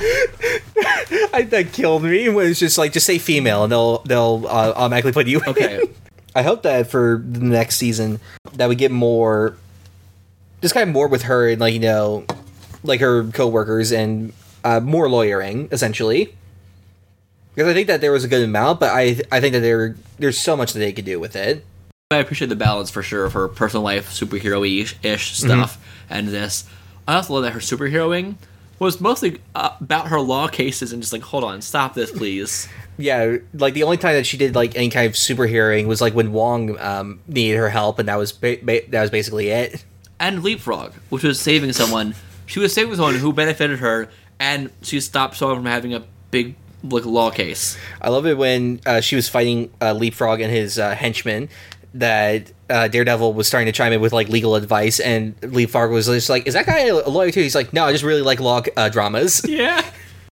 I, that killed me. When it's just like just say female and they'll they'll uh, automatically put you. in. Okay. [laughs] I hope that for the next season that we get more, just kind of more with her and like you know, like her coworkers and uh, more lawyering essentially. Because I think that there was a good amount, but I I think that there there's so much that they could do with it. I appreciate the balance for sure of her personal life, superhero ish stuff, and this. I also love that her superheroing was mostly uh, about her law cases and just like, hold on, stop this, please. [laughs] Yeah, like the only time that she did like any kind of superheroing was like when Wong um, needed her help, and that was ba- ba- that was basically it. And Leapfrog, which was saving someone. She was saving someone who benefited her, and she stopped someone from having a big like law case. I love it when uh, she was fighting uh, Leapfrog and his uh, henchmen. That uh, Daredevil was starting to chime in with like legal advice, and Leapfrog was just like, "Is that guy a lawyer too?" He's like, "No, I just really like law uh, dramas." [laughs] Yeah.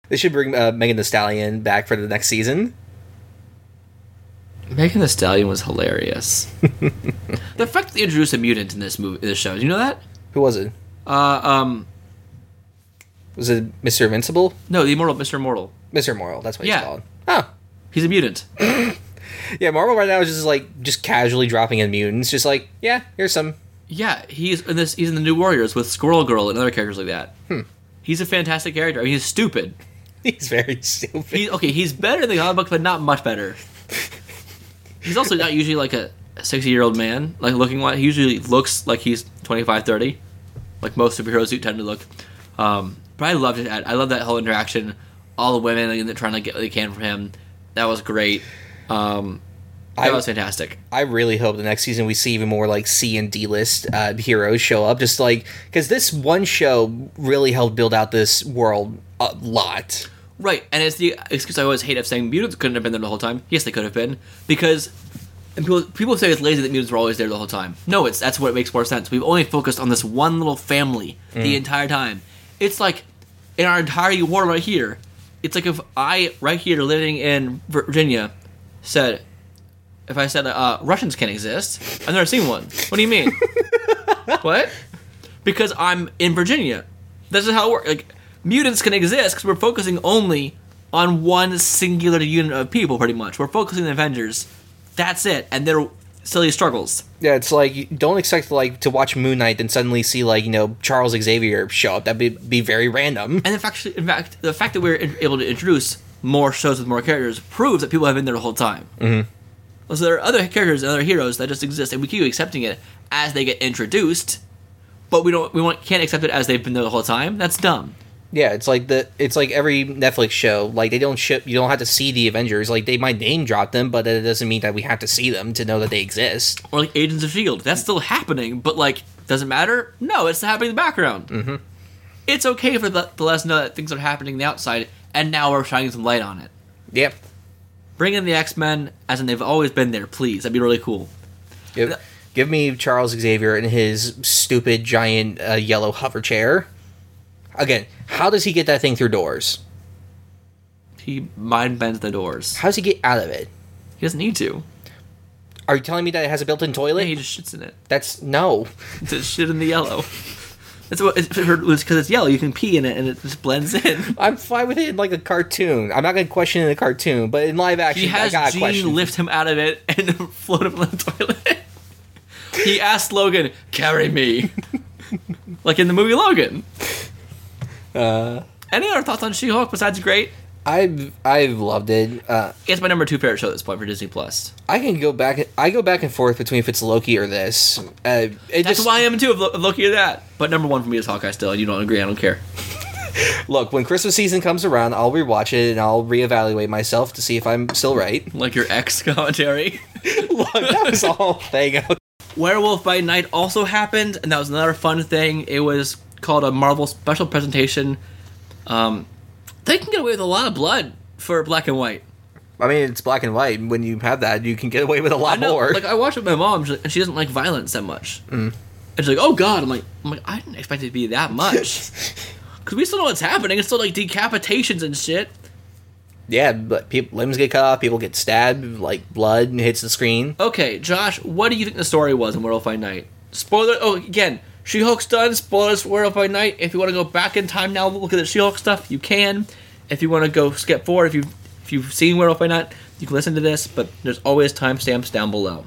They should bring uh, Megan Thee Stallion back for the next season. Megan Thee Stallion was hilarious. [laughs] the fact that they introduced a mutant in this movie, in this show, do you know that? Who was it? Uh, um, Was it Mister Invincible? no, the immortal Mr. Immortal. Mister Immortal. That's what Yeah. he's called. Oh, He's a mutant. [clears throat] yeah. Marvel right now is just like just casually dropping in mutants. Just like, yeah, here's some. Yeah, he's in this. He's in the New Warriors with Squirrel Girl and other characters like that. Hmm. He's a fantastic character. I mean, he's stupid. [laughs] He's very stupid. He, okay, he's better than the comic book, but not much better. [laughs] he's also not usually like a sixty-year-old man, like looking like he usually looks like he's 25, 30. like most superheroes do tend to look. Um, but I loved it. I love that whole interaction. All the women like, trying to get what they can from him. That was great. Um, that I- was fantastic. I really hope the next season we see even more like C and D list uh, heroes show up. Just like because this one show really helped build out this world a lot. Right, and it's the excuse I always hate of saying mutants couldn't have been there the whole time. Yes, they could have been because And people people say it's lazy that mutants were always there the whole time. No, it's that's what makes more sense. We've only focused on this one little family the entire time. It's like in our entire war right here. It's like if I right here living in Virginia said, if I said uh, Russians can't exist, I've never seen one. What do you mean? [laughs] what? Because I'm in Virginia. This is how it works. Like mutants can exist because we're focusing only on one singular unit of people. Pretty much, we're focusing on the Avengers. That's it, and their silly struggles. Yeah, it's like don't expect like to watch Moon Knight and suddenly see like you know Charles Xavier show up. That'd be, be very random. And in fact, in fact, the fact that we're able to introduce more shows with more characters proves that people have been there the whole time. Mm-hmm. So there are other characters and other heroes that just exist, and we keep accepting it as they get introduced, but we don't we won't, can't accept it as they've been there the whole time. That's dumb. Yeah, it's like the it's like every Netflix show. Like they don't ship. You don't have to see the Avengers. Like they might name drop them, but it doesn't mean that we have to see them to know that they exist. Or like Agents of Shield, that's still happening, but like doesn't matter? No, it's happening in the background. Mm-hmm. It's okay for the, let us know that things are happening on the outside, and now we're shining some light on it. Yep. Bring in the X Men, as in they've always been there, please. That'd be really cool. Give, give me Charles Xavier and his stupid giant uh, yellow hover chair. Again, how does he get that thing through doors? He mind bends the doors. How does he get out of it? He doesn't need to. Are you telling me that it has a built-in toilet? Yeah, he just shits in it. That's no. [laughs] It's shit in the yellow. That's what it's because it's yellow. You can pee in it, and it just blends in. [laughs] I'm fine with it in like a cartoon. I'm not going to question it in a cartoon, but in live action, He has I got Jean lift him out of it and [laughs] float him in the toilet. he asked Logan, "Carry me," like in the movie Logan. Uh, Any other thoughts on She-Hulk besides great? I've I've loved it. Uh, It's my number two favorite show at this point for Disney Plus. I can go back. I go back and forth between if it's Loki or this. Uh, it That's just, why I am too of Loki or that. But number one for me is Hawkeye still, and you don't agree. I don't care. [laughs] Look, when Christmas season comes around, I'll rewatch it and I'll reevaluate myself to see if I'm still right. Like your ex [laughs] commentary. [laughs] Look, that was whole thing. Werewolf by Night also happened, and that was another fun thing. It was called a Marvel special presentation. Um, they can get away with a lot of blood for black and white. I mean, it's black and white. When you have that, you can get away with a lot know, more. like I watched it with my mom, and she doesn't like violence that much. Mm. And she's like, "Oh God!" I'm like, "I'm like, I didn't expect it to be that much." [laughs] Because we still know what's happening. It's still like decapitations and shit. yeah, but people, limbs get cut off, people get stabbed, like blood hits the screen. Okay, Josh, what do you think the story was in Werewolf by Night? Spoiler. Oh, again, She-Hulk's done. Spoilers for Werewolf by Night. If you want to go back in time now, look at the She-Hulk stuff. You can. If you want to go skip forward, if you if you've seen Werewolf by Night, you can listen to this. But there's always timestamps down below.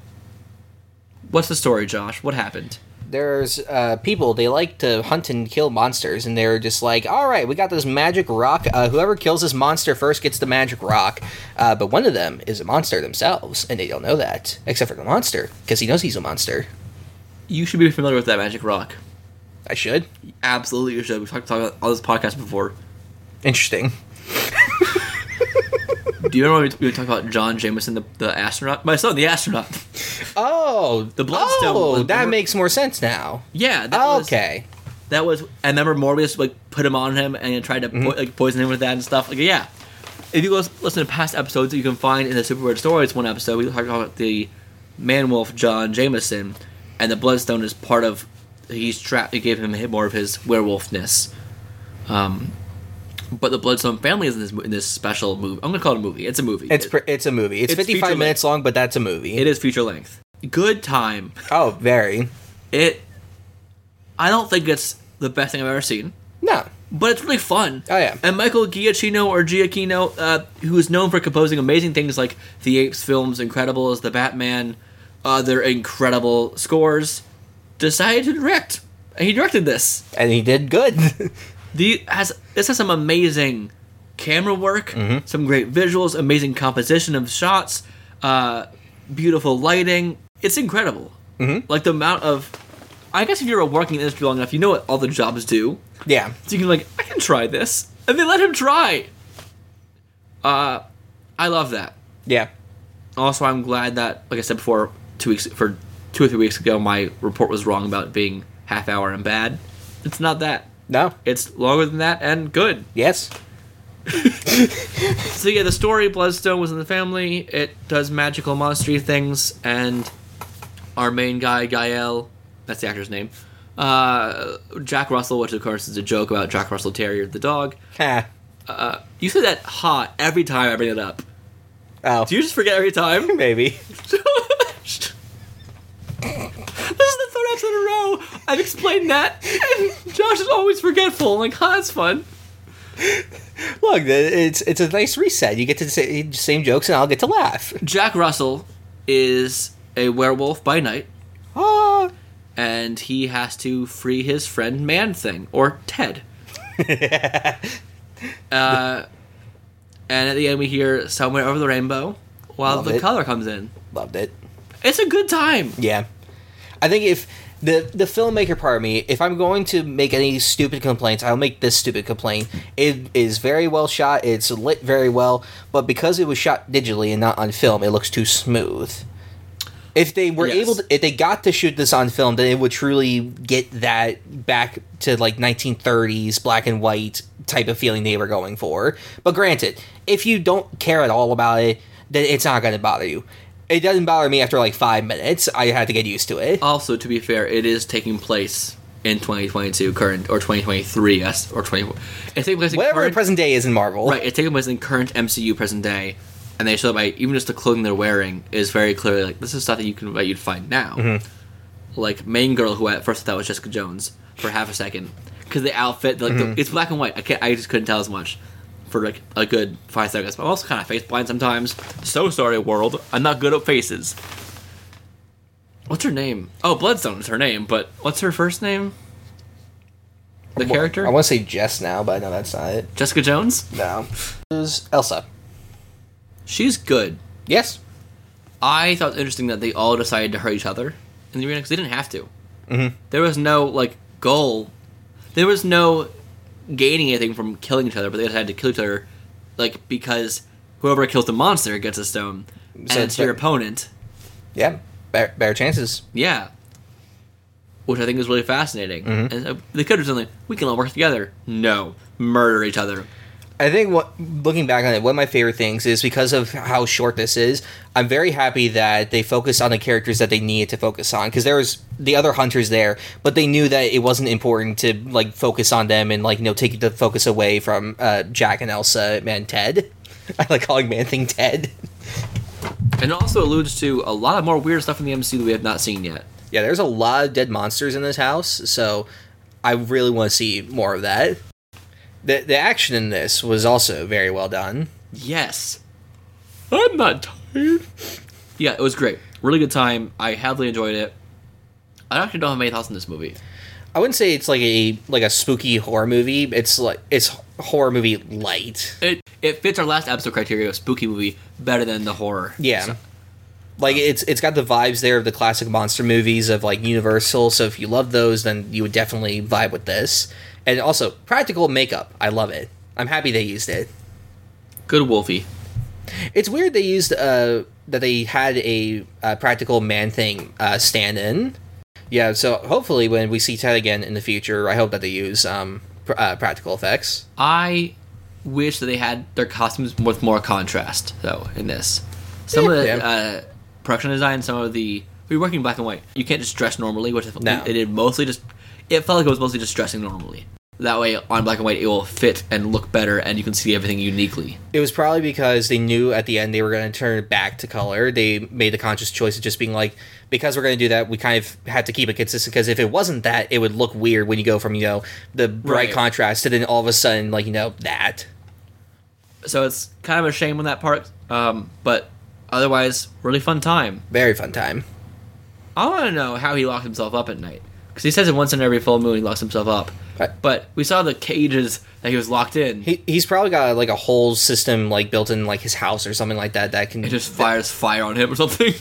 What's the story, Josh? What happened? There's uh, people they like to hunt and kill monsters, and they're just like, "All right, we got this magic rock. Uh, whoever kills this monster first gets the magic rock." Uh, but one of them is a monster themselves, and they don't know that, except for the monster, because he knows he's a monster. You should be familiar with that magic rock. I should. Absolutely, you should. We've talked about all this podcast before. Interesting. Do you remember we, we talked about John Jameson, the, the astronaut? My son, the astronaut. Oh, [laughs] The Bloodstone Oh, was- that makes more sense now. Yeah. That was, okay. That was. I remember Morbius like put him on him and tried to mm-hmm. po- like poison him with that and stuff. Like yeah. If you go listen to past episodes you can find in the Super Weird Stories, one episode we talked about the man wolf John Jameson, and the Bloodstone is part of. He's trapped. It gave him more of his werewolfness. Um, but the Bloodstone family is in this in this special movie. I'm gonna call it a movie. It's a movie. It's It- it's a movie. It's, It's 55 feature minutes long, but that's a movie. it is feature length. Good time. Oh, very. It. I don't think it's the best thing I've ever seen. No. but it's really fun. Oh, yeah. And Michael Giacchino or Giacchino, uh, who is known for composing amazing things like the Apes films, Incredibles, the Batman, other incredible scores, decided to direct. And he directed this. And he did good. [laughs] The has this has some amazing camera work, some great visuals, amazing composition of shots, uh, beautiful lighting. It's incredible. Mm-hmm. Like the amount of, I guess if you're working in the industry long enough, you know what all the jobs do. yeah. So you can like, I can try this, and they let him try. Uh, I love that. Yeah. Also, I'm glad that, like I said before, two weeks for two or three weeks ago, my report was wrong about being half hour and bad. It's not that. No. It's longer than that and good. Yes. [laughs] so yeah, the story Bloodstone was in the family. It does magical monstery things, and our main guy Gael, that's the actor's name. Uh, Jack Russell, which of course is a joke about Jack Russell Terrier, the dog. Ha. Uh, you say that hot every time I bring it up. Oh, Do you just forget every time? [laughs] maybe. [laughs] this is in a row. I've explained that, and Josh is always forgetful. I'm like, huh, that's fun. Look, it's it's a nice reset. You get to say the same jokes, and I'll get to laugh. Jack Russell is a werewolf by night, Ah. and he has to free his friend Man Thing, or Ted. [laughs] uh, and at the end, we hear Somewhere Over the Rainbow while Love the it. color comes in. Loved it. It's a good time. Yeah, I think if the the filmmaker part of me, if I'm going to make any stupid complaints, I'll make this stupid complaint. It is very well shot. It's lit very well, but because it was shot digitally and not on film, it looks too smooth. If they were Yes. able to, if they got to shoot this on film, then it would truly get that back to like 1930s black and white type of feeling they were going for. But granted, if you don't care at all about it, then it's not going to bother you. It doesn't bother me after like five minutes. I had to get used to it. Also, to be fair, it is taking place in 2022, current or 2023, yes, or 20. It's taking place in Whatever the current, present day is in Marvel. right. It's taking place in current MCU present day, and they show that by even just the clothing they're wearing is very clearly like this is stuff that you can that you'd find now. Mm-hmm. Like main girl, who at first I thought was Jessica Jones for half a second, because the outfit, like Mm-hmm. the, it's black and white. I can't, I just couldn't tell as much for like a good five seconds. But I'm also kind of face blind sometimes. So sorry, world. I'm not good at faces. What's her name? Oh, Bloodstone is her name, but what's her first name? The character? I want to say Jess now, but I know that's not it. Jessica Jones? No. It was Elsa. She's good. Yes. I thought it was interesting that they all decided to hurt each other in the arena because they didn't have to. Mm-hmm. There was no like goal. There was no gaining anything from killing each other, but they decided to kill each other, like because whoever kills the monster gets a stone, and it's your opponent. Yeah. Better, better chances. Yeah. Which I think is really fascinating. Mm-hmm. And uh, they could have like, we can all work together. No. Murder each other. I think what looking back on it, one of my favorite things is because of how short this is. I'm very happy that they focused on the characters that they needed to focus on because there was the other hunters there, but they knew that it wasn't important to like focus on them and like you know take the focus away from uh, Jack and Elsa and Ted. [laughs] I like calling Man Thing Ted. And it also alludes to a lot of more weird stuff in the MCU that we have not seen yet. Yeah, there's a lot of dead monsters in this house, so I really want to see more of that. The the action in this was also very well done. Yes. I'm not tired. Yeah, it was great. Really good time. I heavily enjoyed it. I actually don't have many thoughts on this movie. I wouldn't say it's like a like a spooky horror movie. It's like it's horror movie light. It it fits our last episode criteria of spooky movie better than the horror. Yeah. So- Like um, it's it's got the vibes there of the classic monster movies of like Universal. So if you love those, then you would definitely vibe with this. And also practical makeup. I love it. I'm happy they used it. good Wolfie. It's weird they used uh that they had a uh, practical man thing uh, stand in. Yeah, so hopefully when we see Ted again in the future, I hope that they use um pr- uh, practical effects. I wish that they had their costumes with more contrast though in this. Some of the Yeah. uh, production design, some of the We're working black and white. You can't just dress normally, which No. it did mostly just. It felt like it was mostly just dressing normally. That way, on black and white, it will fit and look better, and you can see everything uniquely. It was probably because they knew at the end they were going to turn it back to color. They made the conscious choice of just being like, because we're going to do that, we kind of had to keep it consistent. Because if it wasn't that, it would look weird when you go from you know the bright Right. contrast to then all of a sudden like you know that. So it's kind of a shame on that part, um, but otherwise, really fun time. Very fun time. I want to know how he locked himself up at night. Because he says it once in every full moon he locks himself up. But we saw the cages that he was locked in. He he's probably got like a whole system like built in like his house or something like that that can it just fires fire on him or something.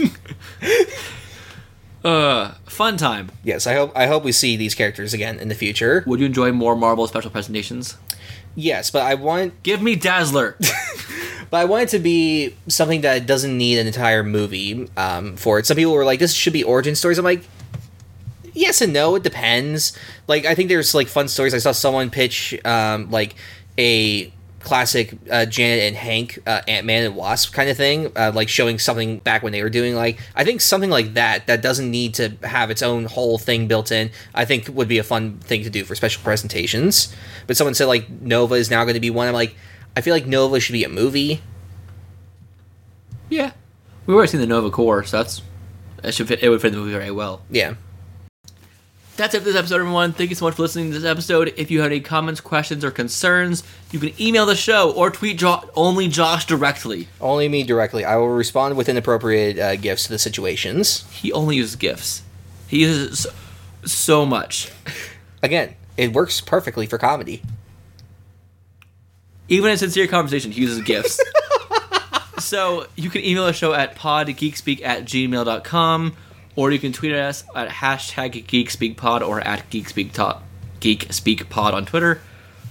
[laughs] uh, fun time. Yes, I hope I hope we see these characters again in the future. Would you enjoy more Marvel special presentations? Yes, but I want Give me Dazzler. [laughs] but I want it to be something that doesn't need an entire movie um, for it. Some people were like, "This should be origin stories." I'm like, yes and no. It depends. Like, I think there's like fun stories. I saw someone pitch um, like a classic uh, Janet and Hank uh, Ant Man and Wasp kind of thing, uh, like showing something back when they were doing like I think something like that that doesn't need to have its own whole thing built in. I think would be a fun thing to do for special presentations. But someone said like Nova is now going to be one. I'm like, I feel like Nova should be a movie. Yeah, we've already seen the Nova Corps, so that's it should fit. It would fit the movie very well. Yeah. That's it for this episode, everyone. Thank you so much for listening to this episode. If you have any comments, questions, or concerns, you can email the show or tweet jo- only Josh directly. Only me directly. I will respond with inappropriate uh, gifts to the situations. He only uses gifts. He uses so, so much. Again, it works perfectly for comedy. Even in sincere conversation, he uses gifts. [laughs] so you can email the show at podgeekspeak at gmail.com or you can tweet at us at hashtag geekspeakpod or at geekspeakpod, geekspeakpod on Twitter.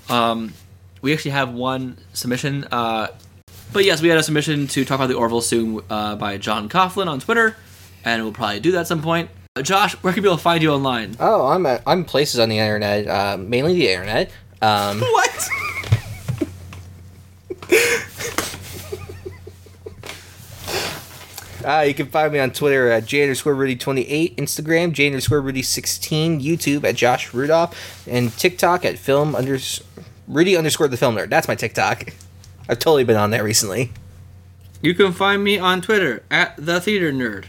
Um, we actually have one submission. Uh, but yes, we had a submission to talk about the Orville soon uh, by John Coughlin on Twitter, and we'll probably do that at some point. Uh, Josh, where can people find you online? Oh, I'm at, I'm places on the internet, uh, mainly the internet. Um, [laughs] what? Uh, you can find me on Twitter at J underscore Rudy28, Instagram J underscore Rudy16, YouTube at Josh Rudolph, and TikTok at film unders Rudy underscore the film nerd. That's my TikTok. I've totally been on there recently. You can find me on Twitter at the Theater Nerd.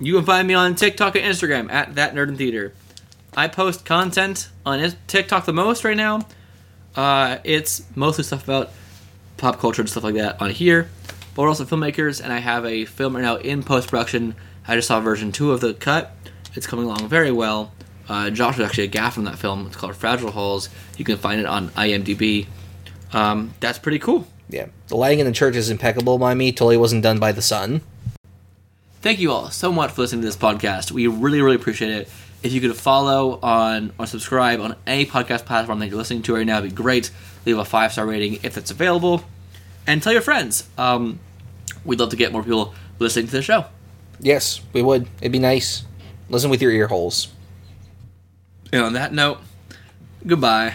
You can find me on TikTok and Instagram at that Nerd in Theater. I post content on TikTok the most right now. Uh, it's mostly stuff about pop culture and stuff like that on here. But we're also filmmakers, and I have a film right now in post production. I just saw version two of the cut. It's coming along very well. Uh, Josh was actually a gaff from that film. It's called Fragile Halls. You can find it on IMDb. Um, that's pretty cool. Yeah. The lighting in the church is impeccable by me. Totally wasn't done by the sun. Thank you all so much for listening to this podcast. We really, really appreciate it. If you could follow on or subscribe on any podcast platform that you're listening to right now, it'd be great. Leave a five star rating if it's available, and tell your friends. Um, we'd love to get more people listening to the show. Yes, we would. It'd be nice. Listen with your ear holes. And on that note, goodbye.